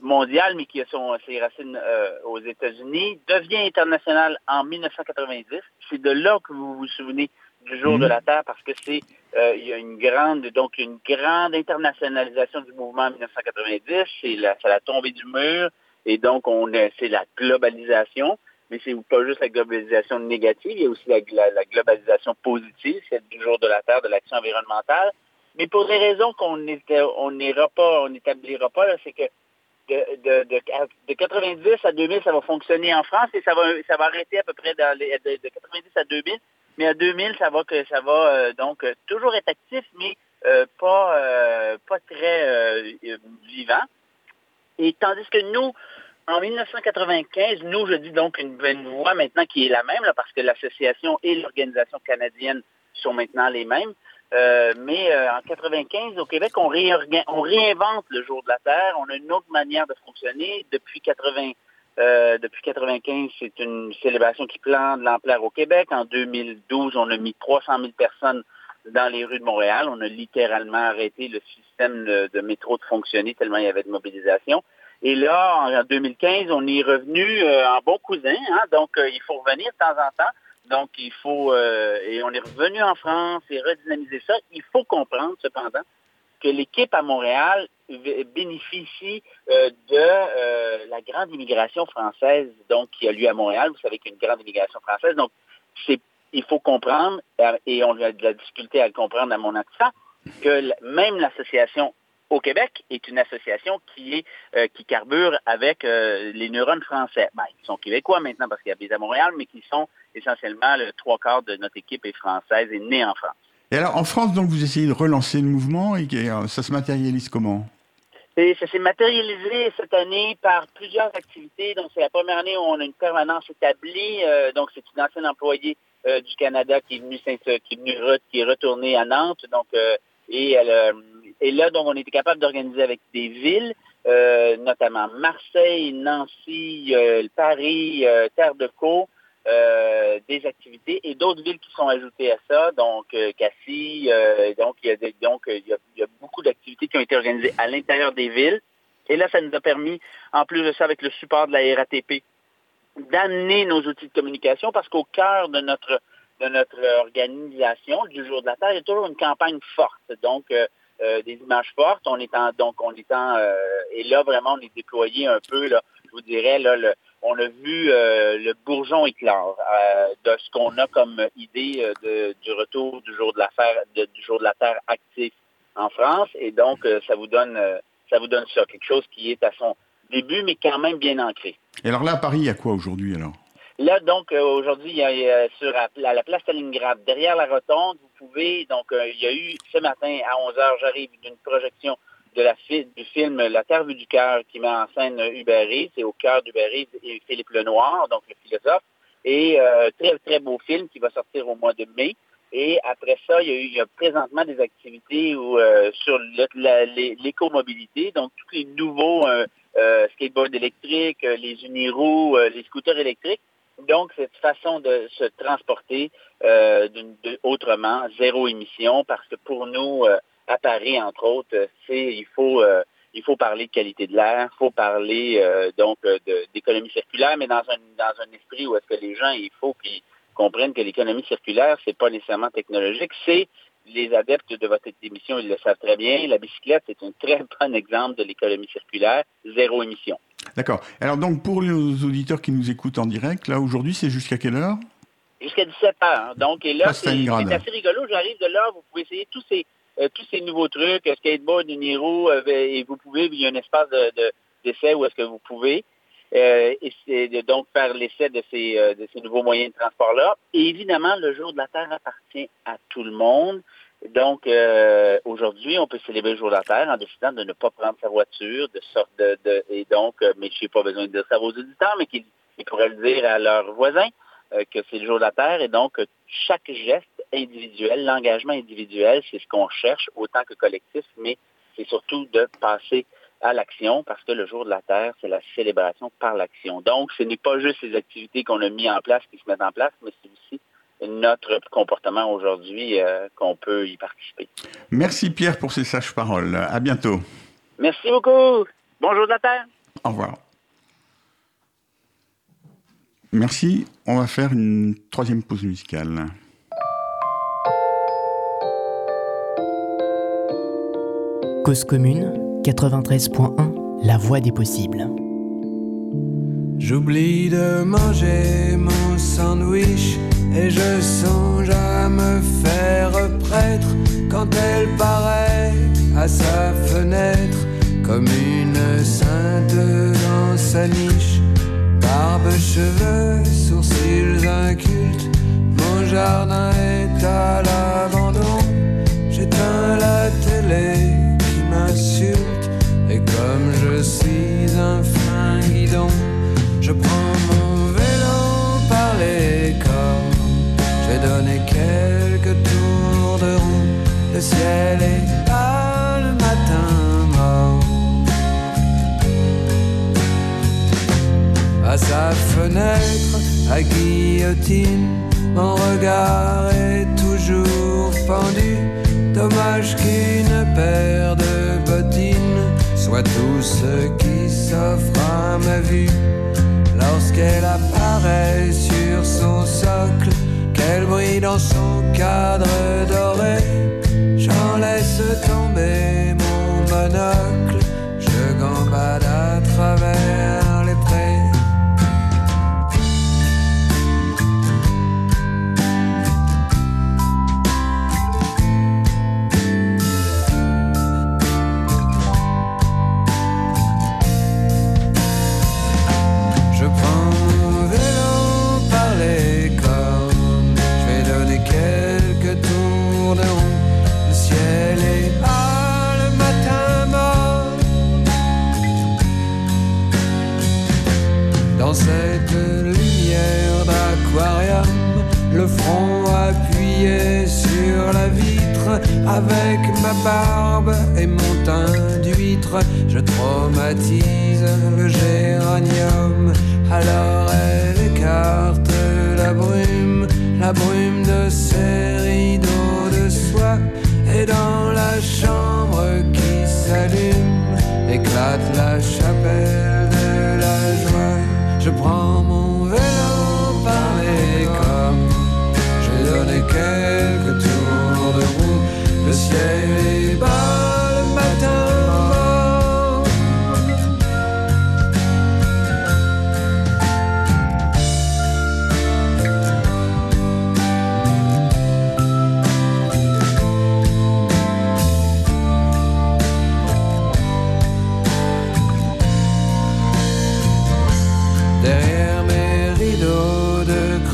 mondiale, mais qui a ses racines aux États-Unis, devient internationale en 1990. C'est de là que vous vous souvenez du jour de mhm. la Terre parce que c'est euh, il y a une grande donc une grande internationalisation du mouvement en 1990, c'est la, la tombée du mur et donc on c'est la globalisation, mais c'est pas juste la globalisation négative, il y a aussi la, la, globalisation positive, celle du jour de la Terre, de l'action environnementale. Mais pour des raisons qu'on on n'ira pas, on n'établira pas, c'est que de, de, de, de, 90 à 2000, ça va fonctionner en France et ça va, ça va arrêter à peu près dans les, de, de 90 à 2000 mais à 2000, ça va euh, donc euh, toujours être actif, mais euh, pas très vivant. Et tandis que nous, en 1995, nous, je dis donc une, une voix maintenant qui est la même, parce que l'association et l'organisation canadienne sont maintenant les mêmes. mais en 95, au Québec, on, on réinvente le jour de la Terre. On a une autre manière de fonctionner. Depuis 80, euh, depuis 95, c'est une célébration qui prend de l'ampleur au Québec. En 2012, on a mis 300 000 personnes dans les rues de Montréal. On a littéralement arrêté le système de, métro de fonctionner tellement il y avait de mobilisation. Et là, en 2015, on est revenu euh, en bon cousin. Hein. donc, euh, il faut revenir de temps en temps. Donc, il faut... et on est revenu en France et redynamiser ça. Il faut comprendre, cependant, que l'équipe à Montréal bénéficie euh, de euh, la grande immigration française donc qui a lieu à Montréal. Vous savez qu'il y a une grande immigration française. Donc, il faut comprendre, euh, et on a de la difficulté à le comprendre à mon accent, que même l'association au Québec est une association qui carbure avec les neurones français. Ben, ils sont québécois maintenant parce qu'ils habitent à Montréal, mais qui sont essentiellement le trois quarts de notre équipe est française et née en France. Et alors, en France, donc, vous essayez de relancer le mouvement et ça se matérialise comment? Ça s'est matérialisé cette année par plusieurs activités. Donc, c'est la première année où on a une permanence établie. donc, c'est une ancienne employée du Canada qui est venue, qui est qui est retournée à Nantes. Donc, et, là, donc, on était capable d'organiser avec des villes. Euh, notamment Marseille, Nancy, euh, Paris, euh, Terre de Caux, des activités et d'autres villes qui sont ajoutées à ça, donc Cassis, donc il y a donc il y a, beaucoup d'activités qui ont été organisées à l'intérieur des villes. Et là, ça nous a permis, en plus de ça, avec le support de la RATP, d'amener nos outils de communication parce qu'au cœur de notre de notre organisation du jour de la Terre, il y a toujours une campagne forte. Donc, euh, des images fortes. On est en, donc on est en, euh, et là vraiment on est déployé un peu là. Je vous dirais là, on a vu euh, le bourgeon éclore de ce qu'on a comme idée du retour du jour de la du jour de la Terre actif en France. Et donc ça vous donne, ça vous donne ça, quelque chose qui est à son début, mais quand même bien ancré. Et alors là, à Paris, il y a quoi aujourd'hui alors? Là, donc, euh, aujourd'hui, il y a sur la, place Stalingrad, derrière la rotonde, vous pouvez, donc, euh, il y a eu ce matin à 11 h j'arrive d'une projection de la du film La Terre vue du cœur qui met en scène Hubert C'est au cœur d'Hubert et Philippe Lenoir, donc le philosophe. Et euh, très, très beau film qui va sortir au mois de mai. Et après ça, il y a eu il y a présentement des activités où, sur l'écomobilité, donc tous les nouveaux skateboards électriques, les uniroues, les scooters électriques donc, cette façon de se transporter euh, autrement, zéro émission, parce que pour nous, euh, à Paris, entre autres, c'est il faut euh, il faut parler de qualité de l'air, il faut parler euh, donc d'économie circulaire, mais dans un dans un esprit où est-ce que les gens, il faut qu'ils comprennent que l'économie circulaire, c'est pas nécessairement technologique, c'est les adeptes de votre émission, ils le savent très bien. La bicyclette, c'est un très bon exemple de l'économie circulaire, zéro émission. D'accord. Alors donc pour les auditeurs qui nous écoutent en direct, là aujourd'hui c'est jusqu'à quelle heure? Jusqu'à 17 heures. Donc et là c'est assez rigolo. J'arrive de là, vous pouvez essayer tous ces euh, tous ces nouveaux trucs, euh, skateboard, Niro, euh, et vous pouvez, il y a un espace de, d'essai où est-ce que vous pouvez euh, et donc faire l'essai de ces, de ces nouveaux moyens de transport-là. Et évidemment, le jour de la Terre appartient à tout le monde. Donc, euh, aujourd'hui, on peut célébrer le jour de la Terre en décidant de ne pas prendre sa voiture, de sorte de, de et donc, euh, mais je n'ai pas besoin de dire ça à vos auditeurs, mais qu'ils pourraient le dire à leurs voisins euh, que c'est le jour de la Terre et donc chaque geste individuel, l'engagement individuel, c'est ce qu'on cherche autant que collectif, mais c'est surtout de passer à l'action parce que le jour de la Terre, c'est la célébration par l'action. Donc, ce n'est pas juste les activités qu'on a mis en place qui se mettent en place, mais c'est aussi notre comportement aujourd'hui euh, qu'on peut y participer. Merci Pierre pour ces sages paroles. À bientôt. Merci beaucoup. Bonjour de la Terre. Au revoir. Merci. On va faire une troisième pause musicale. Cause commune 93.1 La voix des possibles. J'oublie de manger mon sandwich et je songe à me faire prêtre quand elle paraît à sa fenêtre comme une sainte dans sa niche. Barbe, cheveux, sourcils incultes, mon jardin est à l'abandon. J'éteins la télé qui m'insulte et comme je suis un fin guidon, je prends mon vélo par les corps donné quelques tours de roue. Le ciel est À sa fenêtre, à guillotine, mon regard est toujours pendu. Dommage qu'une paire de bottines soit tout ce qui s'offre à ma vue. Lorsqu'elle apparaît sur son socle, quel bruit dans son cadre doré. J'en laisse tomber mon monocle. Je gambade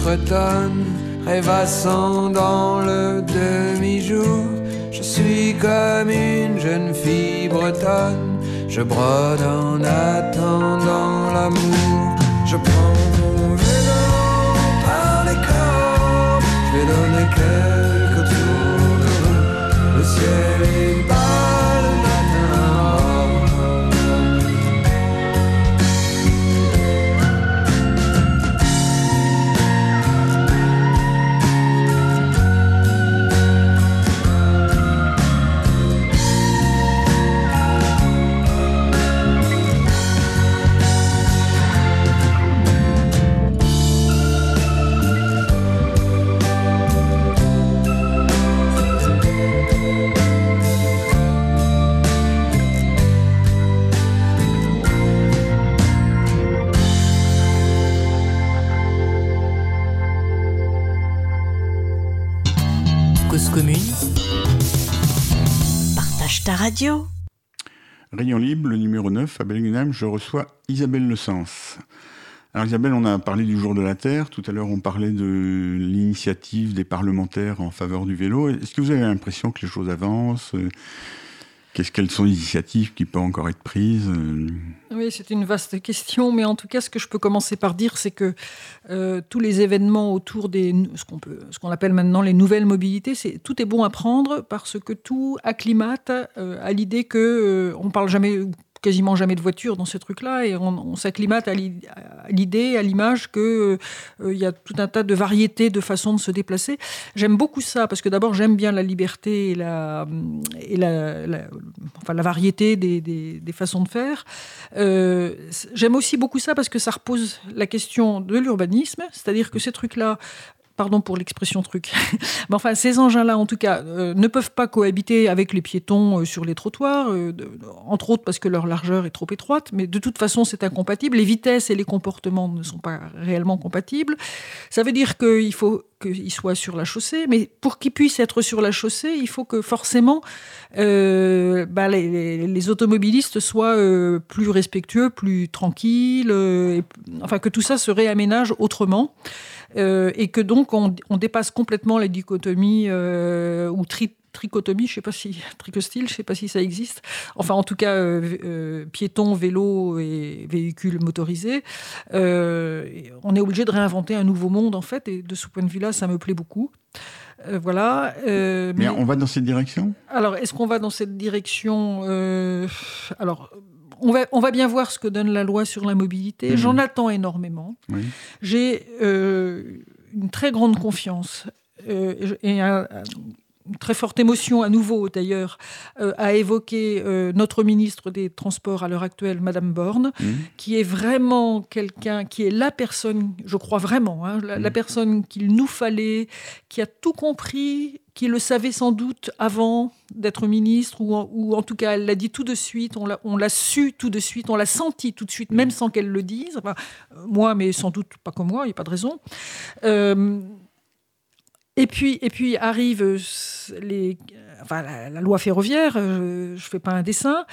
de cretonne, rêvassant dans le demi-jour. Je suis comme une jeune fille bretonne, je brode en attendant l'amour. Je prends mon vélo par les cordes, je vais donner quelques radio. Rayon Libre, le numéro 9, à Bellingham, je reçois Isabelle Le Sens. Alors Isabelle, on a parlé du jour de la Terre, tout à l'heure on parlait de l'initiative des parlementaires en faveur du vélo. Est-ce que vous avez l'impression que les choses avancent Quelles sont les initiatives qui peuvent encore être prises Oui, c'est une vaste question, mais en tout cas, ce que je peux commencer par dire, c'est que euh, tous les événements autour des ce qu'on peut, ce qu'on appelle maintenant les nouvelles mobilités, tout est bon à prendre parce que tout acclimate euh, à l'idée que euh, parle jamais quasiment jamais de voiture dans ce truc-là et on, s'acclimate à l'idée, à l'image que il y a tout un tas de variétés de façons de se déplacer. J'aime beaucoup ça parce que d'abord j'aime bien la liberté et la enfin la variété des façons de faire. Euh, j'aime aussi beaucoup ça parce que ça repose la question de l'urbanisme, c'est-à-dire que ces trucs-là pardon pour l'expression truc. Mais enfin, ces engins-là, en tout cas, euh, ne peuvent pas cohabiter avec les piétons euh, sur les trottoirs, euh, entre autres parce que leur largeur est trop étroite, mais de toute façon, c'est incompatible. Les vitesses et les comportements ne sont pas réellement compatibles. Ça veut dire qu'il faut qu'ils soient sur la chaussée, mais pour qu'ils puissent être sur la chaussée, il faut que forcément bah, les, automobilistes soient plus respectueux, plus tranquilles, enfin que tout ça se réaménage autrement. Euh, et que donc on, on, dépasse complètement la dichotomie euh, ou tri trichotomie, je sais pas si tricostyle, je sais pas si ça existe. Enfin, en tout cas, euh, euh, piétons, vélos et véhicules motorisés. Euh, on est obligé de réinventer un nouveau monde en fait, et de ce point de vue-là, ça me plaît beaucoup. Euh, voilà. Mais, mais, on va dans cette direction? Alors, est-ce qu'on va dans cette direction Alors on va, on va, bien voir ce que donne la loi sur la mobilité. Mmh. J'en attends énormément. Oui. J'ai euh, une très grande confiance euh, et un, une très forte émotion à nouveau d'ailleurs euh, à évoquer euh, notre ministre des Transports à l'heure actuelle, Madame Borne, mmh. qui est vraiment quelqu'un, qui est la personne, je crois vraiment, hein, la, mmh. la personne qu'il nous fallait, qui a tout compris, qui le savait sans doute avant d'être ministre, ou en, ou en, tout cas elle l'a dit tout de suite, on l'a su tout de suite, on l'a senti tout de suite, même sans qu'elle le dise. Enfin, moi, mais sans doute pas comme moi, il n'y a pas de raison. Euh, et puis, et puis arrive les, enfin, la, la, loi ferroviaire, je ne fais pas un dessin,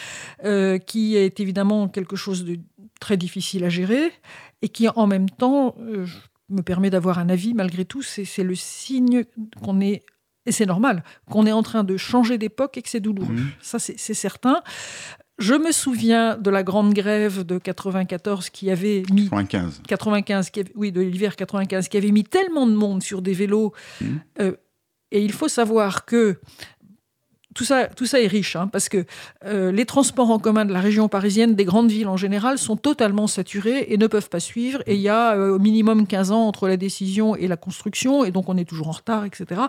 euh, qui est évidemment quelque chose de très difficile à gérer et qui en même temps euh, me permet d'avoir un avis malgré tout. C'est le signe qu'on est, et c'est normal, qu'on est en train de changer d'époque et que c'est douloureux. Mmh. Ça, c'est certain. je me souviens de la grande grève de 94 qui avait mis 95, 95 qui oui de l'hiver 95 qui avait mis tellement de monde sur des vélos. Mmh. Euh, et il faut savoir que tout ça, tout ça est riche, hein, parce que euh, les transports en commun de la région parisienne, des grandes villes en général, sont totalement saturés et ne peuvent pas suivre. Et il y a euh, au minimum 15 ans entre la décision et la construction, et donc on est toujours en retard, etc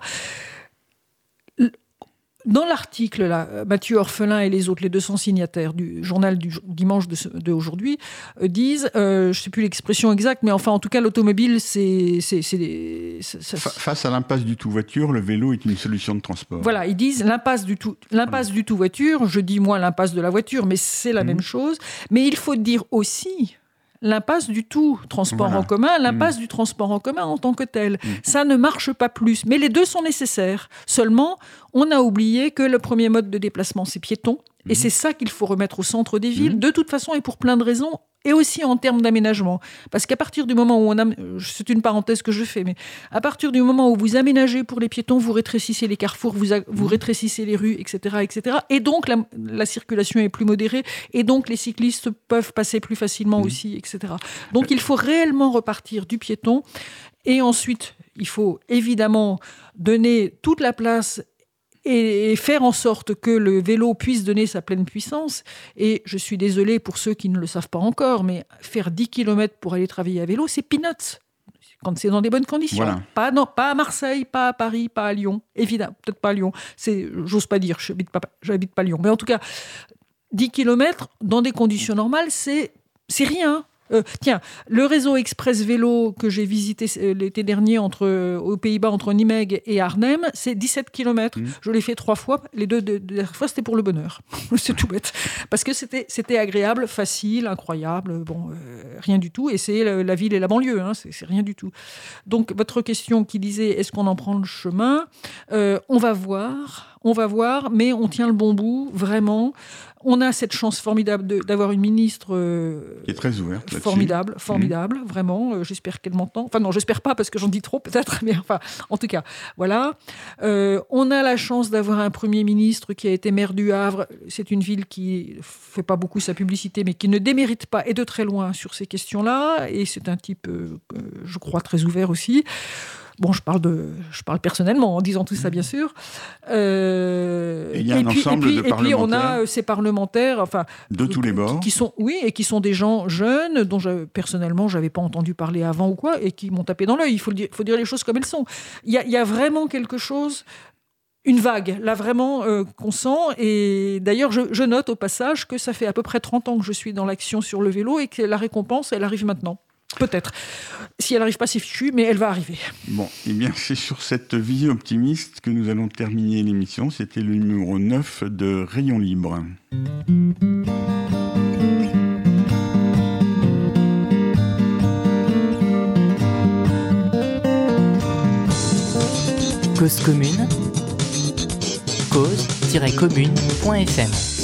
dans l'article, là, Mathieu Orphelin et les autres, les 200 signataires du journal du dimanche d'aujourd'hui, de, euh, disent, euh, je ne sais plus l'expression exacte, mais enfin, en tout cas, l'automobile, c'est. Face à l'impasse du tout voiture, le vélo est une solution de transport. Voilà, ils disent l'impasse du tout, l'impasse du tout voiture, je dis moi l'impasse de la voiture, mais c'est la mmh. même chose. Mais il faut dire aussi l'impasse du tout transport en commun, l'impasse mm. du transport en commun en tant que tel. Mm. Ça ne marche pas plus. Mais les deux sont nécessaires. Seulement, on a oublié que le premier mode de déplacement, c'est piéton. Et mm. c'est ça qu'il faut remettre au centre des villes, de toute façon et pour plein de raisons, et aussi en termes d'aménagement. Parce qu'à partir du moment où on a, c'est une parenthèse que je fais, mais à partir du moment où vous aménagez pour les piétons, vous rétrécissez les carrefours, vous, vous mmh. rétrécissez les rues, etc., etc. Et donc la, circulation est plus modérée, et donc les cyclistes peuvent passer plus facilement mmh. aussi, etc. Donc il faut réellement repartir du piéton, et ensuite il faut évidemment donner toute la place et, faire en sorte que le vélo puisse donner sa pleine puissance. Et je suis désolé pour ceux qui ne le savent pas encore, mais faire 10 km pour aller travailler à vélo, c'est peanuts quand c'est dans des bonnes conditions. Pas, non, pas à Marseille, pas à Paris, pas à Lyon. Évidemment, peut-être pas à Lyon. C'est, j'ose pas dire, je pas, j'habite pas Lyon. Mais en tout cas, 10 km dans des conditions normales, c'est, c'est rien. Euh, tiens, le réseau express vélo que j'ai visité euh, l'été dernier entre, euh, aux Pays-Bas entre Nimègue et Arnhem, c'est 17 km. Mmh. Je l'ai fait trois fois. Les deux dernières fois, c'était pour le bonheur. c'est tout bête. Parce que c'était, c'était agréable, facile, incroyable. Bon, rien du tout. Et c'est la, ville et la banlieue. Hein, c'est, rien du tout. Donc, votre question qui disait est-ce qu'on en prend le chemin? On va voir. On va voir, mais on tient le bon bout, vraiment. On a cette chance formidable d'avoir une ministre euh, qui est très ouverte. Formidable, formidable, mmh. vraiment. Euh, j'espère qu'elle m'entend. Enfin non, j'espère pas parce que j'en dis trop peut-être, mais enfin, en tout cas, voilà. Euh, on a la chance d'avoir un premier ministre qui a été maire du Havre. C'est une ville qui fait pas beaucoup sa publicité, mais qui ne démérite pas et de très loin sur ces questions-là. Et c'est un type, je crois, très ouvert aussi. Bon, je parle, de, je parle personnellement en disant tout ça, bien sûr. Euh, et il y a un puis, ensemble et puis, Et puis on a euh, ces parlementaires, enfin, de tous les bords, qui sont, oui, et qui sont des gens jeunes dont je, personnellement j'avais pas entendu parler avant ou quoi, et qui m'ont tapé dans l'œil. Il faut, dire, faut dire les choses comme elles sont. Il y a, il y a vraiment quelque chose une vague, là vraiment, euh, qu'on sent. Et d'ailleurs, je, je, note au passage que ça fait à peu près 30 ans que je suis dans l'action sur le vélo et que la récompense, elle arrive maintenant. Peut-être. Si elle n'arrive pas, c'est fichu, mais elle va arriver. Bon, eh bien, c'est sur cette vision optimiste que nous allons terminer l'émission. C'était le numéro 9 de Rayon Libre. Cause commune, cause-commune.fm